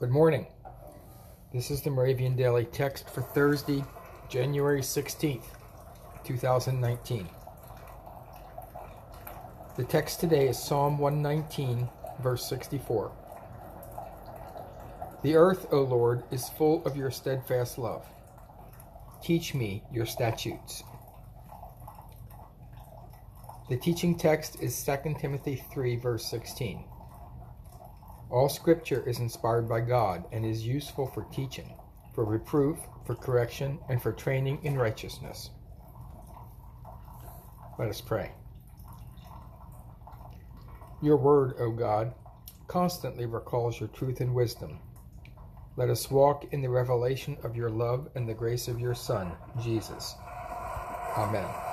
Good morning. This is the Moravian Daily Text for Thursday, January 16th, 2019. The text today is Psalm 119, verse 64. The earth, O Lord, is full of your steadfast love. Teach me your statutes. The teaching text is 2 Timothy 3, verse 16. All scripture is inspired by God and is useful for teaching, for reproof, for correction, and for training in righteousness. Let us pray. Your word, O God, constantly recalls your truth and wisdom. Let us walk in the revelation of your love and the grace of your Son, Jesus. Amen.